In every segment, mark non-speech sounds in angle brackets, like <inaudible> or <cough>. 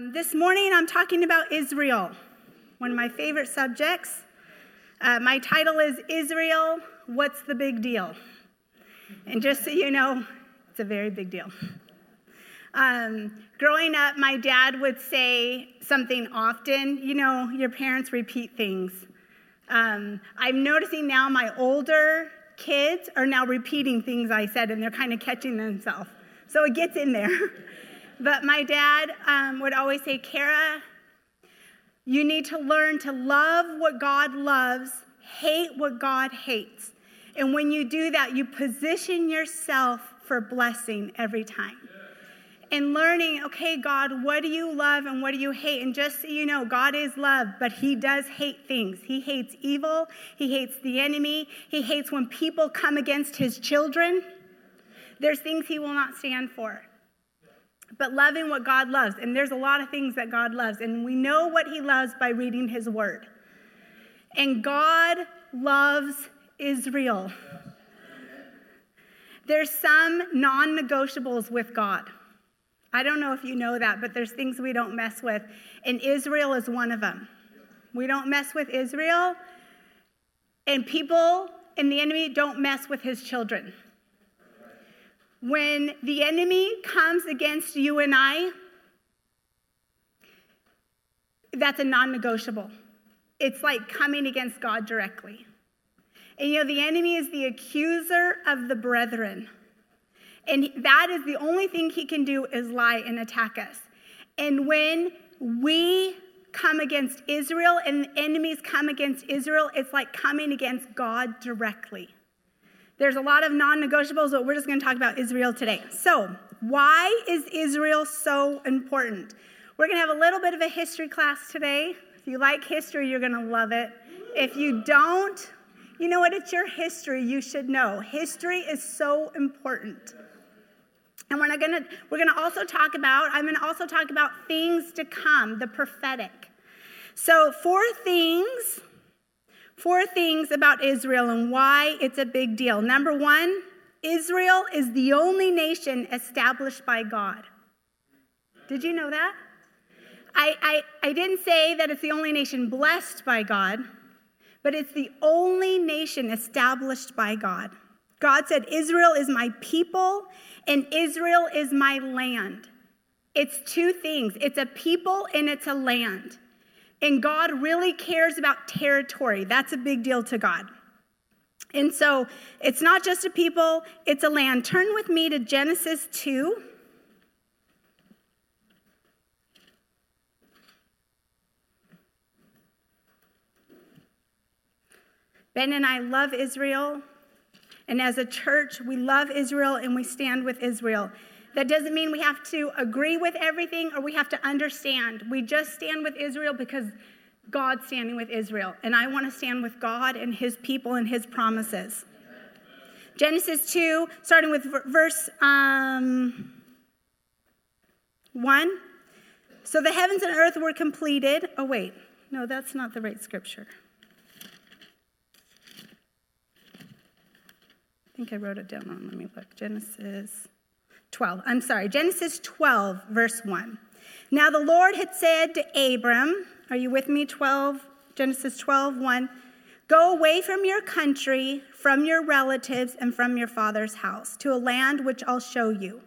Um, this morning I'm talking about Israel, one of my favorite subjects. Uh, my title is Israel, What's the Big Deal? And just so you know, it's a very big deal. Um, growing up, my dad would say something often. You know, your parents repeat things. Um, I'm noticing now my older kids are now repeating things I said and they're kind of catching themselves. So it gets in there. <laughs> But my dad um, would always say, Kara, you need to learn to love what God loves, hate what God hates. And when you do that, you position yourself for blessing every time. And learning, okay, God, what do you love and what do you hate? And just so you know, God is love, but He does hate things. He hates evil, He hates the enemy, He hates when people come against His children. There's things He will not stand for but loving what God loves. And there's a lot of things that God loves, and we know what He loves by reading His Word. And God loves Israel. There's some non negotiables with God. I don't know if you know that, but there's things we don't mess with, and Israel is one of them. We don't mess with Israel, and people and the enemy don't mess with his children. When the enemy comes against you and I, that's a non negotiable. It's like coming against God directly. And you know, the enemy is the accuser of the brethren. And that is the only thing he can do is lie and attack us. And when we come against Israel and enemies come against Israel, it's like coming against God directly. There's a lot of non negotiables, but we're just going to talk about Israel today. So, why is Israel so important? We're going to have a little bit of a history class today. If you like history, you're going to love it. If you don't, you know what? It's your history. You should know. History is so important. And we're not gonna, we're gonna also talk about, I'm gonna also talk about things to come, the prophetic. So, four things Four things about Israel and why it's a big deal. Number one, Israel is the only nation established by God. Did you know that? I, I, I didn't say that it's the only nation blessed by God, but it's the only nation established by God. God said, Israel is my people and Israel is my land. It's two things it's a people and it's a land. And God really cares about territory. That's a big deal to God. And so it's not just a people, it's a land. Turn with me to Genesis 2. Ben and I love Israel. And as a church, we love Israel and we stand with Israel. That doesn't mean we have to agree with everything or we have to understand. We just stand with Israel because God's standing with Israel. And I want to stand with God and his people and his promises. Genesis 2, starting with verse um, 1. So the heavens and earth were completed. Oh, wait. No, that's not the right scripture. I think I wrote it down on. Let me look. Genesis. 12. I'm sorry, Genesis 12, verse 1. Now the Lord had said to Abram, are you with me? 12, Genesis 12, 1. Go away from your country, from your relatives, and from your father's house to a land which I'll show you.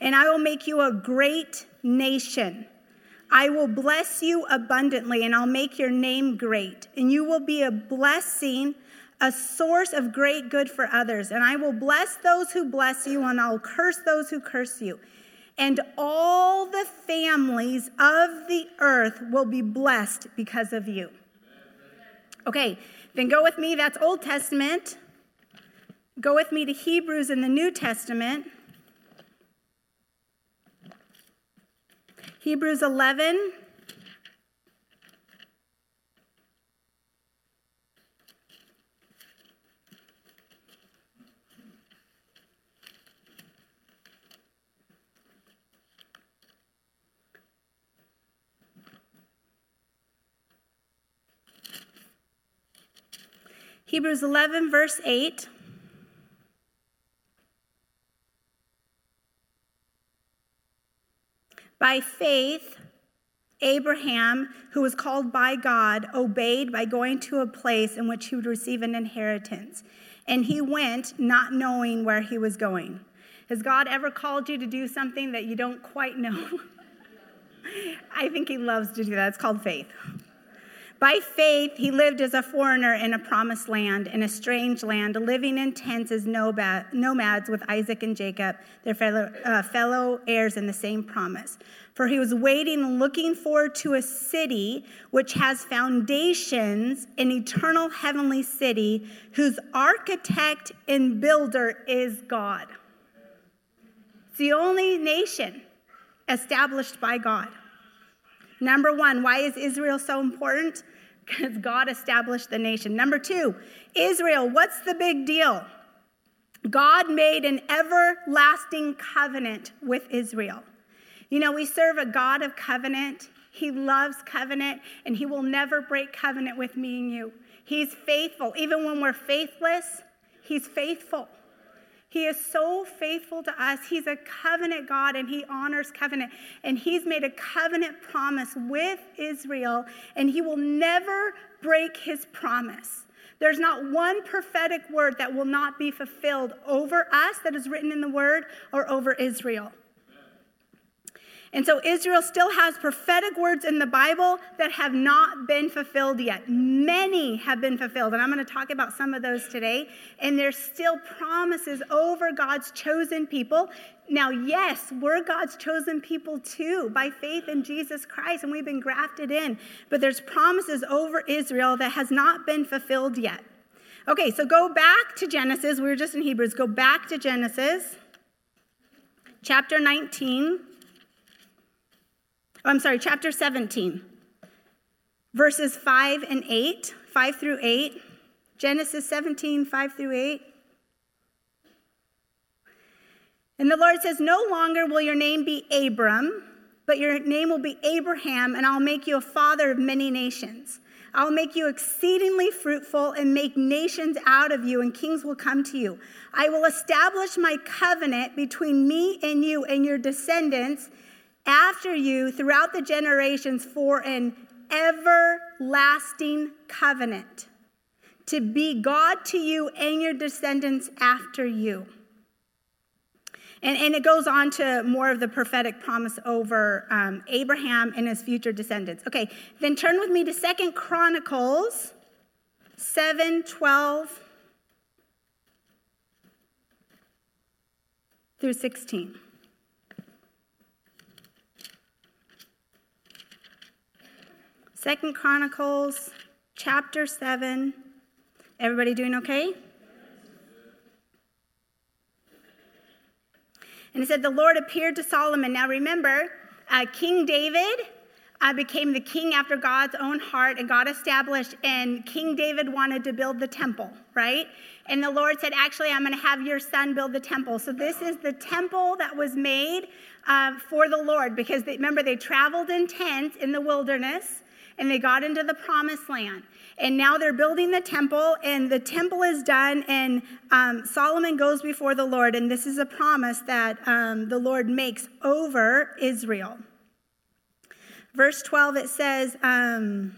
And I will make you a great nation. I will bless you abundantly, and I'll make your name great. And you will be a blessing a source of great good for others. And I will bless those who bless you, and I'll curse those who curse you. And all the families of the earth will be blessed because of you. Okay, then go with me. That's Old Testament. Go with me to Hebrews in the New Testament. Hebrews 11. Hebrews 11, verse 8. By faith, Abraham, who was called by God, obeyed by going to a place in which he would receive an inheritance. And he went not knowing where he was going. Has God ever called you to do something that you don't quite know? <laughs> I think he loves to do that. It's called faith. By faith, he lived as a foreigner in a promised land, in a strange land, living in tents as nomads with Isaac and Jacob, their fellow, uh, fellow heirs in the same promise. For he was waiting looking forward to a city which has foundations, an eternal heavenly city, whose architect and builder is God. It's the only nation established by God. Number one, why is Israel so important? Because God established the nation. Number two, Israel, what's the big deal? God made an everlasting covenant with Israel. You know, we serve a God of covenant. He loves covenant, and He will never break covenant with me and you. He's faithful. Even when we're faithless, He's faithful. He is so faithful to us. He's a covenant God and he honors covenant. And he's made a covenant promise with Israel, and he will never break his promise. There's not one prophetic word that will not be fulfilled over us that is written in the word or over Israel. And so Israel still has prophetic words in the Bible that have not been fulfilled yet. Many have been fulfilled, and I'm going to talk about some of those today. And there's still promises over God's chosen people. Now, yes, we're God's chosen people too by faith in Jesus Christ, and we've been grafted in. But there's promises over Israel that has not been fulfilled yet. Okay, so go back to Genesis. We were just in Hebrews. Go back to Genesis chapter 19. Oh, I'm sorry, chapter 17, verses 5 and 8, 5 through 8. Genesis 17, 5 through 8. And the Lord says, No longer will your name be Abram, but your name will be Abraham, and I'll make you a father of many nations. I'll make you exceedingly fruitful and make nations out of you, and kings will come to you. I will establish my covenant between me and you and your descendants after you throughout the generations for an everlasting covenant to be God to you and your descendants after you. And, and it goes on to more of the prophetic promise over um, Abraham and his future descendants. Okay, then turn with me to Second Chronicles 7 12 through 16. Second Chronicles chapter 7. Everybody doing okay? And it said, The Lord appeared to Solomon. Now remember, uh, King David uh, became the king after God's own heart, and God established, and King David wanted to build the temple, right? And the Lord said, Actually, I'm going to have your son build the temple. So this is the temple that was made uh, for the Lord, because they, remember, they traveled in tents in the wilderness and they got into the promised land. And now they're building the temple, and the temple is done, and um, Solomon goes before the Lord, and this is a promise that um, the Lord makes over Israel. Verse 12, it says, um,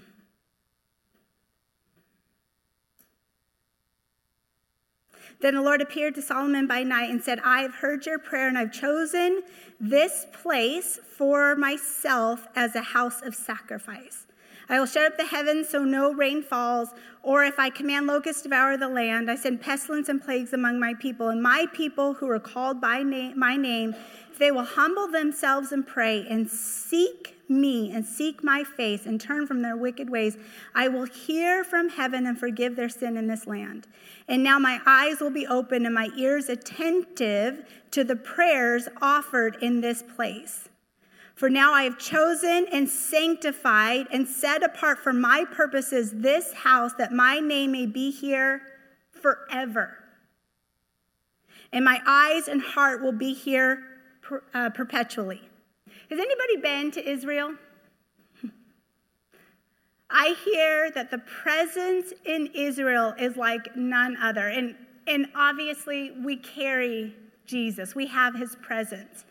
Then the Lord appeared to Solomon by night and said, I have heard your prayer, and I've chosen this place for myself as a house of sacrifice. I will shut up the heavens so no rain falls, or if I command locusts to devour the land, I send pestilence and plagues among my people. And my people who are called by my name, if they will humble themselves and pray and seek me and seek my face and turn from their wicked ways, I will hear from heaven and forgive their sin in this land. And now my eyes will be open and my ears attentive to the prayers offered in this place. For now I have chosen and sanctified and set apart for my purposes this house that my name may be here forever. And my eyes and heart will be here per, uh, perpetually. Has anybody been to Israel? <laughs> I hear that the presence in Israel is like none other. And, and obviously, we carry Jesus, we have his presence.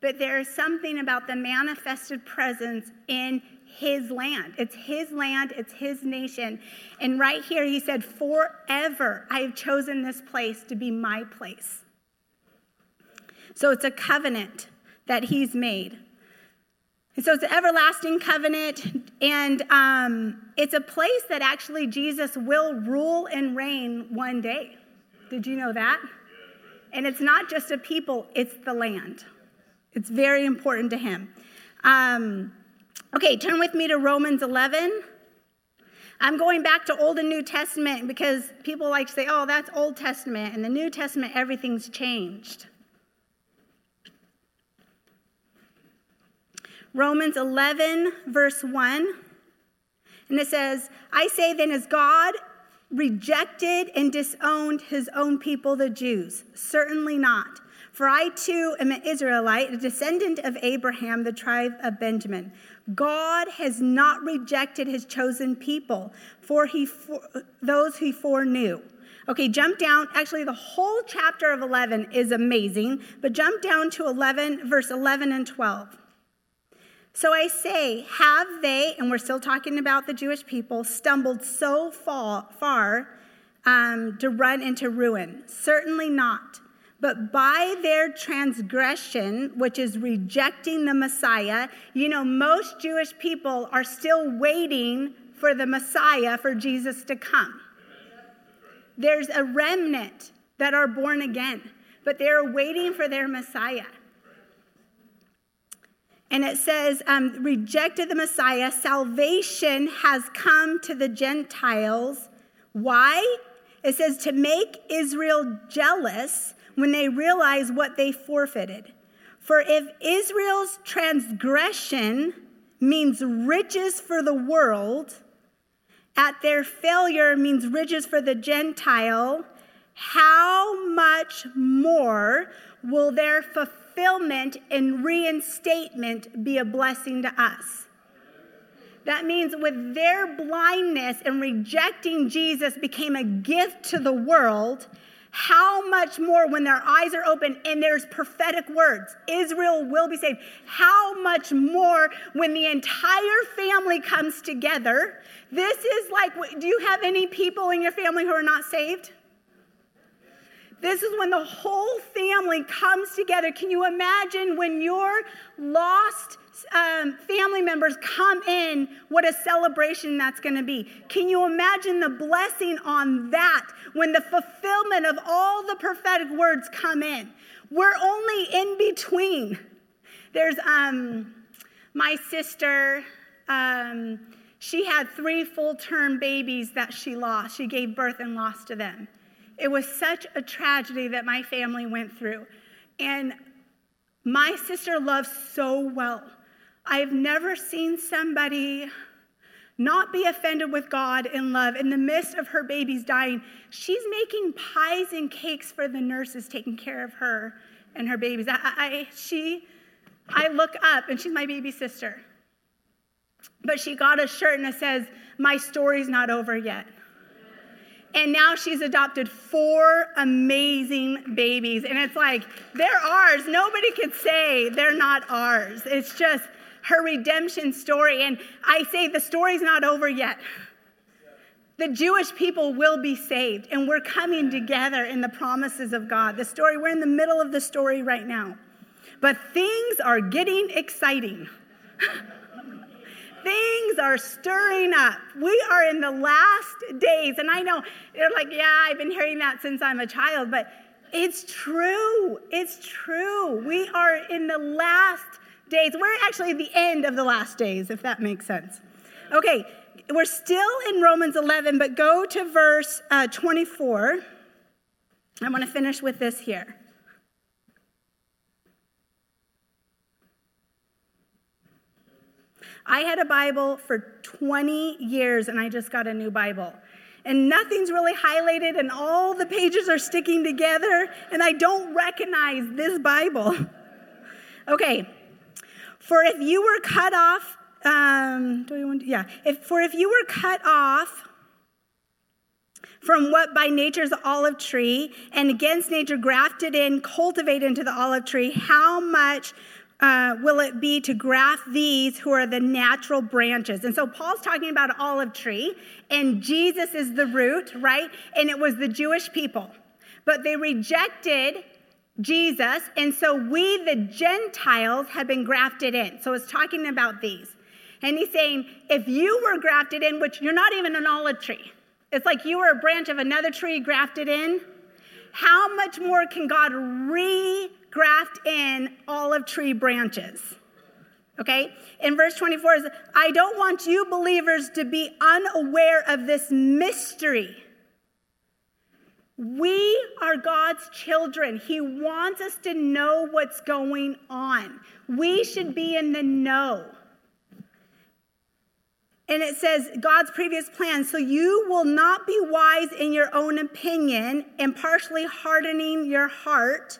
But there is something about the manifested presence in his land. It's his land, it's his nation. And right here, he said, Forever I have chosen this place to be my place. So it's a covenant that he's made. And so it's an everlasting covenant, and um, it's a place that actually Jesus will rule and reign one day. Did you know that? And it's not just a people, it's the land. It's very important to him. Um, okay, turn with me to Romans 11. I'm going back to Old and New Testament because people like to say, oh, that's Old Testament. And the New Testament, everything's changed. Romans 11, verse 1. And it says, I say then, as God rejected and disowned his own people, the Jews? Certainly not. For I too am an Israelite, a descendant of Abraham, the tribe of Benjamin. God has not rejected his chosen people, for he for, those he foreknew. Okay, jump down. Actually, the whole chapter of 11 is amazing, but jump down to 11, verse 11 and 12. So I say, have they, and we're still talking about the Jewish people, stumbled so far, far um, to run into ruin? Certainly not. But by their transgression, which is rejecting the Messiah, you know, most Jewish people are still waiting for the Messiah, for Jesus to come. There's a remnant that are born again, but they're waiting for their Messiah. And it says, um, rejected the Messiah. Salvation has come to the Gentiles. Why? It says to make Israel jealous when they realize what they forfeited. For if Israel's transgression means riches for the world, at their failure means riches for the Gentile, how much more will their fulfillment? and reinstatement be a blessing to us. That means with their blindness and rejecting Jesus became a gift to the world, how much more when their eyes are open and there's prophetic words, Israel will be saved. How much more when the entire family comes together? This is like, do you have any people in your family who are not saved? This is when the whole family comes together. Can you imagine when your lost um, family members come in, what a celebration that's going to be? Can you imagine the blessing on that when the fulfillment of all the prophetic words come in? We're only in between. There's um, my sister. Um, she had three full term babies that she lost. She gave birth and lost to them. It was such a tragedy that my family went through. And my sister loves so well. I've never seen somebody not be offended with God in love in the midst of her babies dying. She's making pies and cakes for the nurses taking care of her and her babies. I, I, she, I look up and she's my baby sister. But she got a shirt and it says, My story's not over yet. And now she's adopted four amazing babies. And it's like, they're ours. Nobody could say they're not ours. It's just her redemption story. And I say the story's not over yet. The Jewish people will be saved, and we're coming together in the promises of God. The story, we're in the middle of the story right now. But things are getting exciting. <laughs> Things are stirring up. We are in the last days. And I know they're like, yeah, I've been hearing that since I'm a child, but it's true. It's true. We are in the last days. We're actually at the end of the last days, if that makes sense. Okay, we're still in Romans 11, but go to verse uh, 24. I want to finish with this here. I had a Bible for 20 years and I just got a new Bible. And nothing's really highlighted and all the pages are sticking together and I don't recognize this Bible. <laughs> okay. For if you were cut off, um, do we want to, yeah. If, for if you were cut off from what by nature is olive tree and against nature grafted in, cultivated into the olive tree, how much uh, will it be to graft these who are the natural branches? And so Paul's talking about olive tree, and Jesus is the root, right? And it was the Jewish people. But they rejected Jesus, and so we, the Gentiles, have been grafted in. So it's talking about these. And he's saying, if you were grafted in, which you're not even an olive tree, it's like you were a branch of another tree grafted in, how much more can God re graft in olive tree branches? Okay? In verse 24 is I don't want you believers to be unaware of this mystery. We are God's children. He wants us to know what's going on. We should be in the know. And it says God's previous plan. So you will not be wise in your own opinion and partially hardening your heart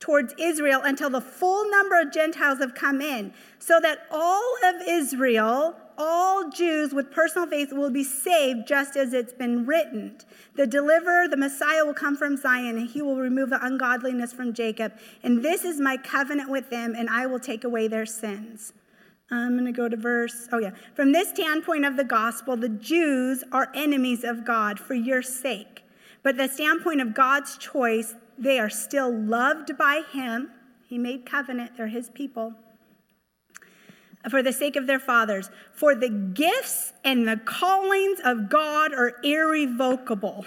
towards Israel until the full number of Gentiles have come in, so that all of Israel, all Jews with personal faith, will be saved just as it's been written. The deliverer, the Messiah, will come from Zion, and he will remove the ungodliness from Jacob. And this is my covenant with them, and I will take away their sins. I'm going to go to verse, oh yeah. From this standpoint of the gospel, the Jews are enemies of God for your sake. But the standpoint of God's choice, they are still loved by Him. He made covenant, they're His people. For the sake of their fathers. For the gifts and the callings of God are irrevocable.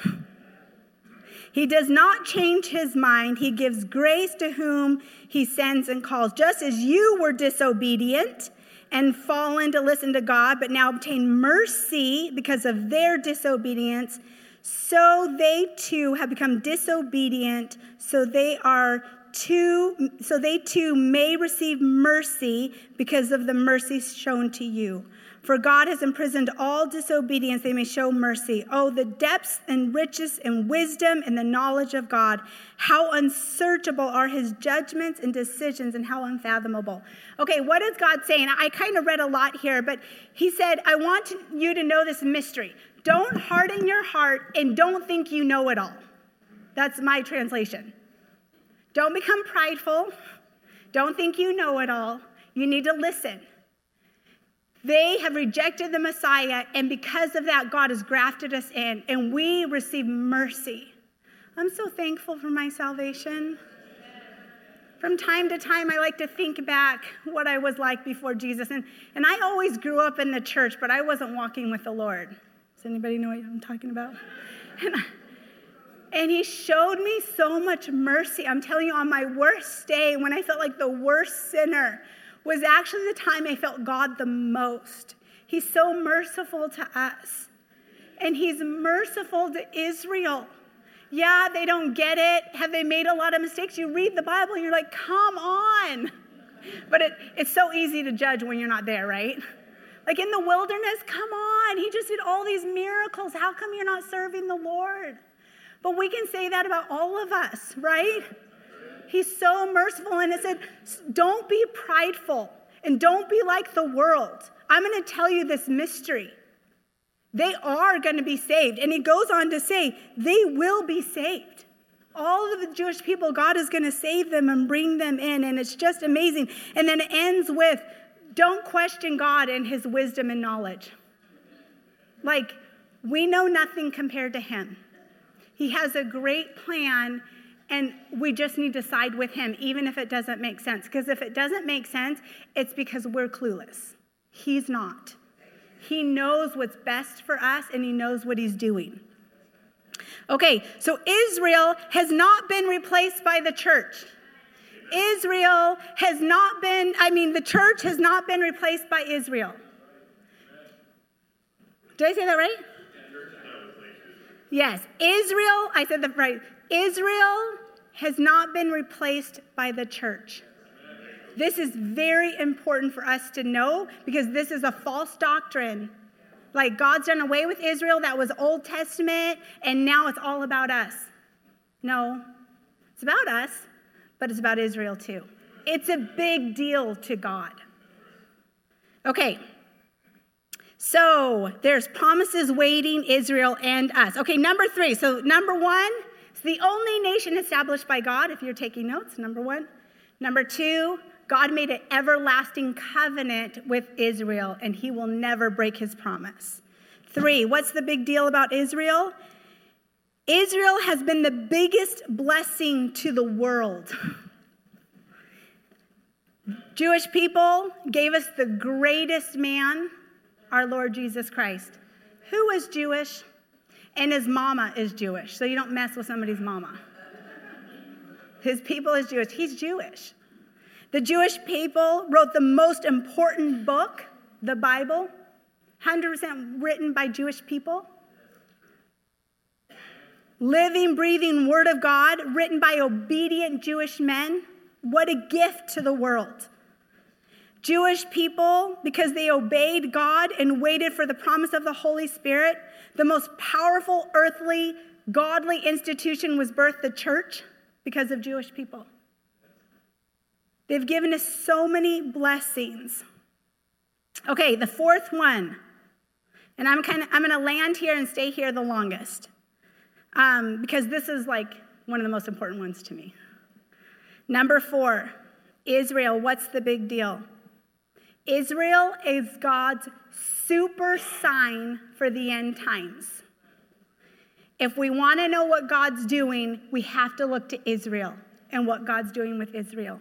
He does not change his mind. He gives grace to whom he sends and calls. Just as you were disobedient and fallen to listen to God, but now obtain mercy because of their disobedience, so they too have become disobedient, so they are too, so they too may receive mercy because of the mercy shown to you. For God has imprisoned all disobedience, they may show mercy. Oh, the depths and riches and wisdom and the knowledge of God. How unsearchable are his judgments and decisions, and how unfathomable. Okay, what is God saying? I kind of read a lot here, but he said, I want you to know this mystery. Don't harden your heart and don't think you know it all. That's my translation. Don't become prideful. Don't think you know it all. You need to listen. They have rejected the Messiah, and because of that, God has grafted us in, and we receive mercy. I'm so thankful for my salvation. From time to time, I like to think back what I was like before Jesus. And, and I always grew up in the church, but I wasn't walking with the Lord. Does anybody know what I'm talking about? <laughs> And, he showed me so much mercy. I'm telling you, on my worst day, when I felt like the worst sinner, was actually the time I felt God the most. He's so merciful to us. And He's merciful to Israel. Yeah, they don't get it. Have they made a lot of mistakes? You read the Bible, and you're like, come on. But it, it's so easy to judge when you're not there, right? Like in the wilderness, come on. He just did all these miracles. How come you're not serving the Lord? But we can say that about all of us, right? He's so merciful. And it said, don't be prideful and don't be like the world. I'm going to tell you this mystery. They are going to be saved. And he goes on to say, they will be saved. All of the Jewish people, God is going to save them and bring them in. And it's just amazing. And then it ends with, don't question God and his wisdom and knowledge. Like, we know nothing compared to him. He has a great plan and we just need to side with him, even if it doesn't make sense. Because if it doesn't make sense, it's because we're clueless. He's not. He knows what's best for us and he knows what he's doing. Okay, so Israel has not been replaced by the church. Israel has not been, I mean, the church has not been replaced by Israel. Did I say that right? Yes, Israel, I said the right. Israel has not been replaced by the church. This is very important for us to know because this is a false doctrine. Like God's done away with Israel, that was Old Testament, and now it's all about us. No, it's about us, but it's about Israel too. It's a big deal to God. Okay, so there's promises waiting Israel and us. Okay, number three. So, number one, it's the only nation established by God, if you're taking notes, number one. Number two, God made an everlasting covenant with Israel, and he will never break his promise. Three, what's the big deal about Israel? Israel has been the biggest blessing to the world. <laughs> Jewish people gave us the greatest man, our Lord Jesus Christ. Who is Jewish? And his mama is Jewish, so you don't mess with somebody's mama. His people is Jewish. He's Jewish. The Jewish people wrote the most important book, the Bible, 100% written by Jewish people. Living, breathing Word of God, written by obedient Jewish men. What a gift to the world. Jewish people, because they obeyed God and waited for the promise of the Holy Spirit, the most powerful earthly, godly institution was birthed, the church, because of Jewish people. They've given us so many blessings. Okay, the fourth one, and I'm kind of I'm going to land here and stay here the longest, um, because this is like one of the most important ones to me. Number four, Israel. What's the big deal? Israel is God's super sign for the end times. If we want to know what God's doing, we have to look to Israel and what God's doing with Israel.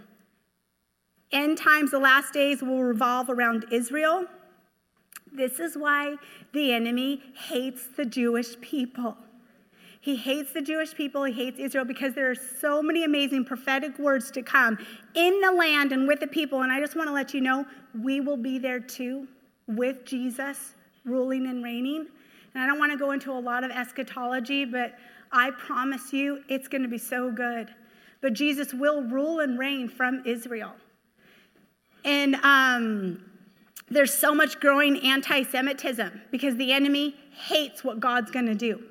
End times, the last days will revolve around Israel. This is why the enemy hates the Jewish people. He hates the Jewish people, he hates Israel because there are so many amazing prophetic words to come in the land and with the people. And I just want to let you know we will be there too with Jesus ruling and reigning. And I don't want to go into a lot of eschatology, but I promise you it's going to be so good. But Jesus will rule and reign from Israel. And um, there's so much growing anti Semitism because the enemy hates what God's going to do.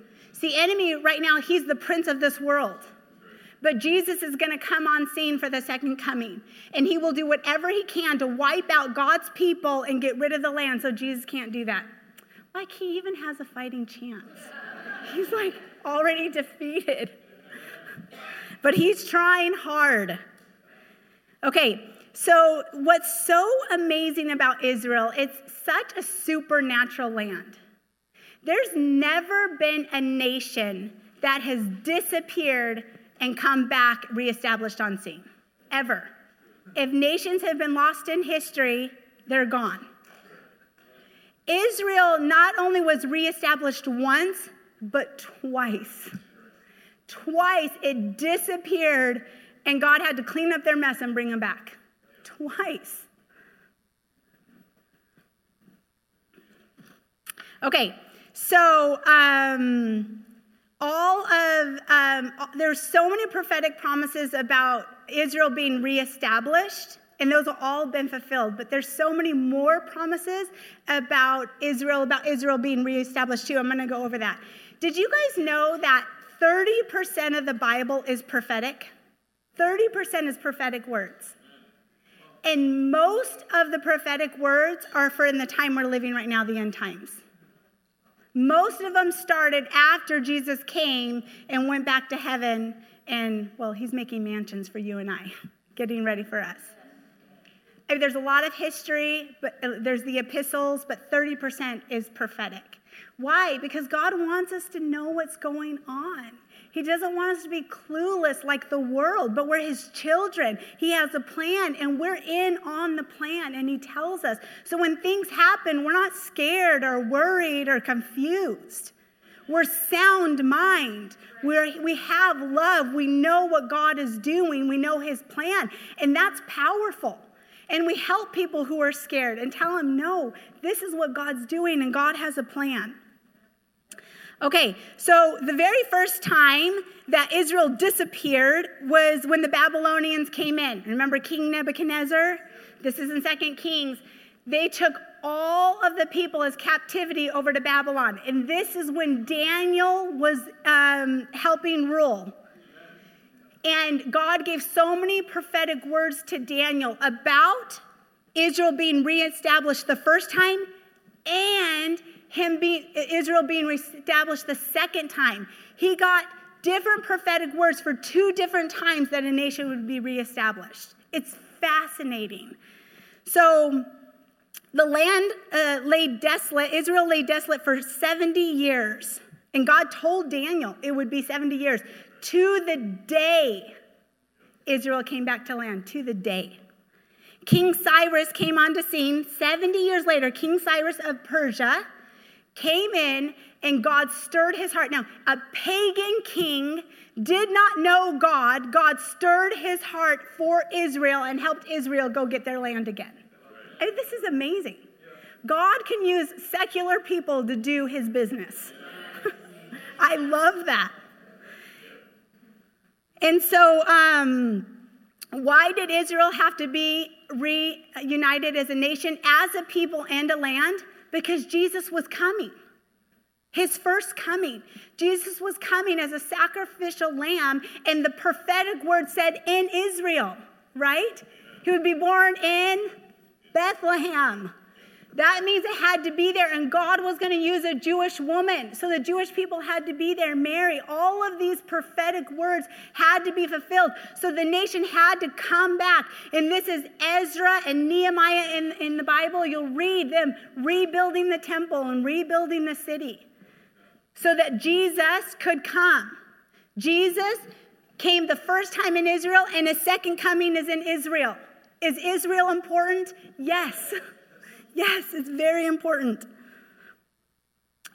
See, the enemy right now, he's the prince of this world. But Jesus is going to come on scene for the second coming. And he will do whatever he can to wipe out God's people and get rid of the land. So Jesus can't do that. Like he even has a fighting chance. He's like already defeated. But he's trying hard. Okay, so, what's so amazing about Israel, it's such a supernatural land. There's never been a nation that has disappeared and come back reestablished on scene, ever. If nations have been lost in history, they're gone. Israel not only was reestablished once, but twice. Twice it disappeared, and God had to clean up their mess and bring them back twice. Okay, so um, all of um, there's so many prophetic promises about Israel being reestablished, and those have all been fulfilled. But there's so many more promises about Israel, about Israel being reestablished too. I'm going to go over that. Did you guys know that 30% of the Bible is prophetic? 30% is prophetic words. And most of the prophetic words are for in the time we're living right now, the end times. Most of them started after Jesus came and went back to heaven, and well, he's making mansions for you and I, <laughs> getting ready for us. I mean, there's a lot of history, but uh, there's the epistles, but 30% is prophetic. Why? Because God wants us to know what's going on. He doesn't want us to be clueless like the world, but we're His children. He has a plan, and we're in on the plan, and He tells us. So when things happen, we're not scared or worried or confused. We're sound mind. We're, we have love. We know what God is doing. We know His plan, and that's powerful. And we help people who are scared and tell them, no, this is what God's doing, and God has a plan. Okay, so the very first time that Israel disappeared was when the Babylonians came in. Remember King Nebuchadnezzar? This is in Second Kings. They took all of the people as captivity over to Babylon. And this is when Daniel was um, helping rule. And God gave so many prophetic words to Daniel about Israel being reestablished the first time and him being Israel being reestablished the second time. He got different prophetic words for two different times that a nation would be reestablished. It's fascinating. So the land uh, desolate, Israel lay desolate for 70 years. And God told Daniel it would be 70 years to the day Israel came back to land, to the day. King Cyrus came on the scene 70 years later. King Cyrus of Persia came in and God stirred his heart. Now, a pagan king did not know God. God stirred his heart for Israel and helped Israel go get their land again. I mean, this is amazing. God can use secular people to do his business. <laughs> I love that. And so, um, why did Israel have to be reunited as a nation, as a people, and a land? Because Jesus was coming. His first coming. Jesus was coming as a sacrificial lamb, and the prophetic word said in Israel, right? He would be born in Bethlehem. That means it had to be there, and God was going to use a Jewish woman. So the Jewish people had to be there. Mary, all of these prophetic words had to be fulfilled. So the nation had to come back. And this is Ezra and Nehemiah in, in the Bible. You'll read them rebuilding the temple and rebuilding the city so that Jesus could come. Jesus came the first time in Israel, and his second coming is in Israel. Is Israel important? Yes. <laughs> Yes, it's very important.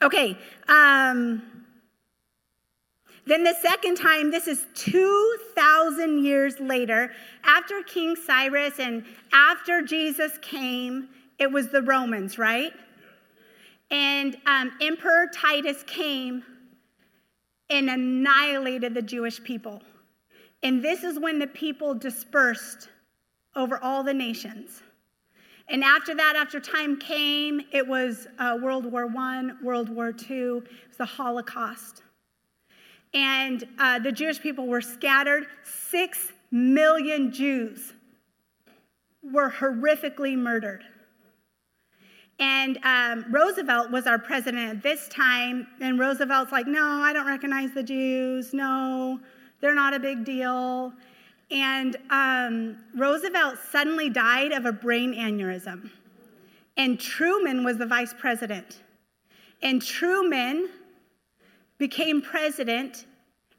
Okay. Um, then the second time, this is 2,000 years later, after King Cyrus and after Jesus came, it was the Romans, right? And um, Emperor Titus came and annihilated the Jewish people. And this is when the people dispersed over all the nations. And after that, after time came, it was uh, World War I, World War II, it was the Holocaust. And uh, the Jewish people were scattered. Six million Jews were horrifically murdered. And um, Roosevelt was our president at this time, and Roosevelt's like, no, I don't recognize the Jews. No, they're not a big deal. And um, Roosevelt suddenly died of a brain aneurysm. And Truman was the vice president. And Truman became president.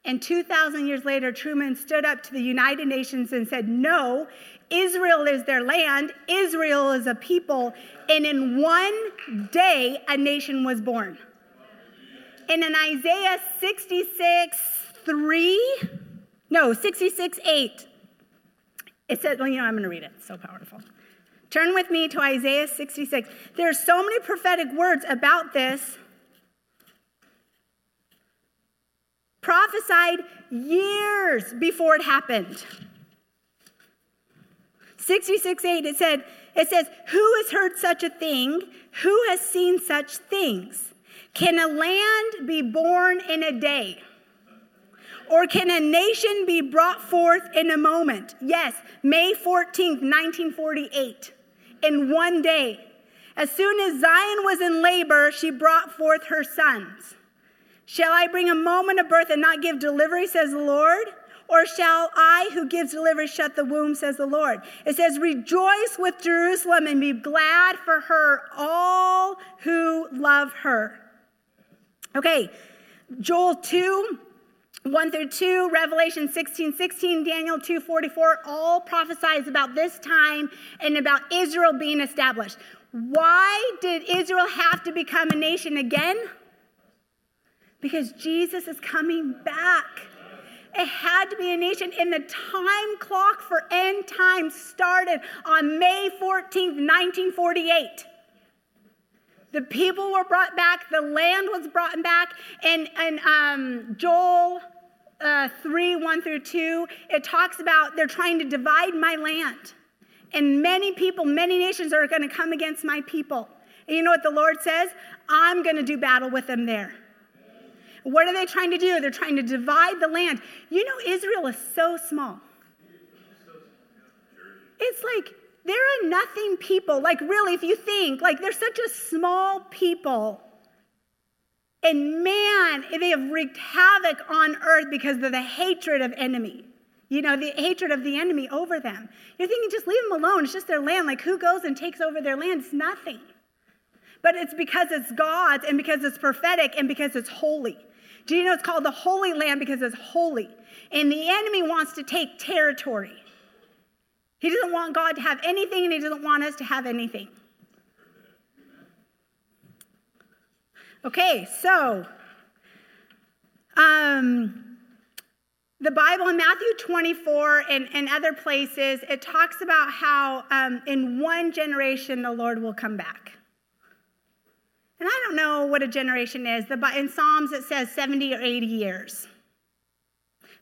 And 2,000 years later, Truman stood up to the United Nations and said, No, Israel is their land, Israel is a people. And in one day, a nation was born. And in Isaiah 66 3, no, 66 8. It says, well, you know, I'm going to read it. It's so powerful. Turn with me to Isaiah 66. There are so many prophetic words about this. Prophesied years before it happened. 66 8, it said, it says, Who has heard such a thing? Who has seen such things? Can a land be born in a day? Or can a nation be brought forth in a moment? Yes, May 14th, 1948, in one day. As soon as Zion was in labor, she brought forth her sons. Shall I bring a moment of birth and not give delivery, says the Lord? Or shall I, who gives delivery, shut the womb, says the Lord? It says, Rejoice with Jerusalem and be glad for her, all who love her. Okay, Joel 2 1 through 2, Revelation 16, 16, Daniel 2, 44, all prophesies about this time and about Israel being established. Why did Israel have to become a nation again? Because Jesus is coming back. It had to be a nation, and the time clock for end times started on May 14th, 1948. The people were brought back, the land was brought back, and, and um, Joel uh, 3 1 through 2, it talks about they're trying to divide my land. And many people, many nations are going to come against my people. And you know what the Lord says? I'm going to do battle with them there. What are they trying to do? They're trying to divide the land. You know, Israel is so small. It's like there are a nothing people. Like, really, if you think, like, they're such a small people. And man, they have wreaked havoc on earth because of the hatred of enemy. you know, the hatred of the enemy over them. You're thinking, just leave them alone. It's just their land. Like, who goes and takes over their land? It's nothing. But it's because it's God's and because it's prophetic and because it's holy. Do you know it's called the Holy Land because it's holy? And the enemy wants to take territory. He doesn't want God to have anything and he doesn't want us to have anything. Okay, so um, the Bible in Matthew 24 and, and other places, it talks about how um, in one generation the Lord will come back. And I don't know what a generation is. The, in Psalms, it says 70 or 80 years.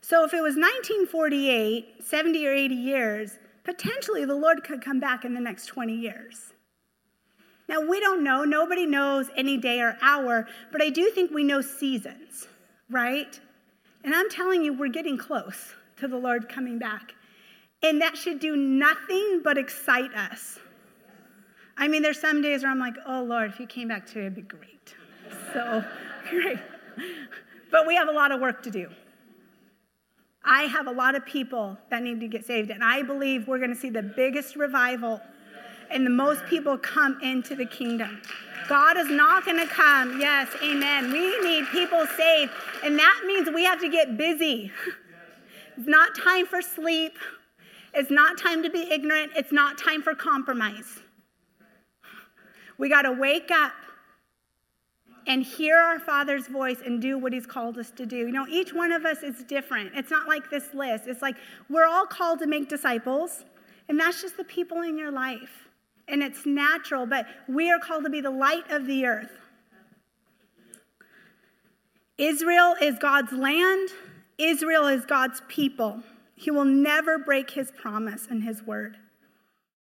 So if it was 1948, 70 or 80 years, potentially the Lord could come back in the next 20 years. Now, we don't know. Nobody knows any day or hour, but I do think we know seasons, right? And I'm telling you, we're getting close to the Lord coming back. And that should do nothing but excite us. I mean, there's some days where I'm like, oh, Lord, if you came back today, it'd be great. <laughs> So great. But we have a lot of work to do. I have a lot of people that need to get saved, and I believe we're going to see the biggest revival and the most people come into the kingdom. God is not going to come. Yes, amen. We need people saved, and that means we have to get busy. It's not time for sleep. It's not time to be ignorant. It's not time for compromise. We got to wake up and hear our Father's voice and do what He's called us to do. You know, each one of us is different. It's not like this list. It's like we're all called to make disciples, and that's just the people in your life. And it's natural, but we are called to be the light of the earth. Israel is God's land, Israel is God's people. He will never break his promise and his word.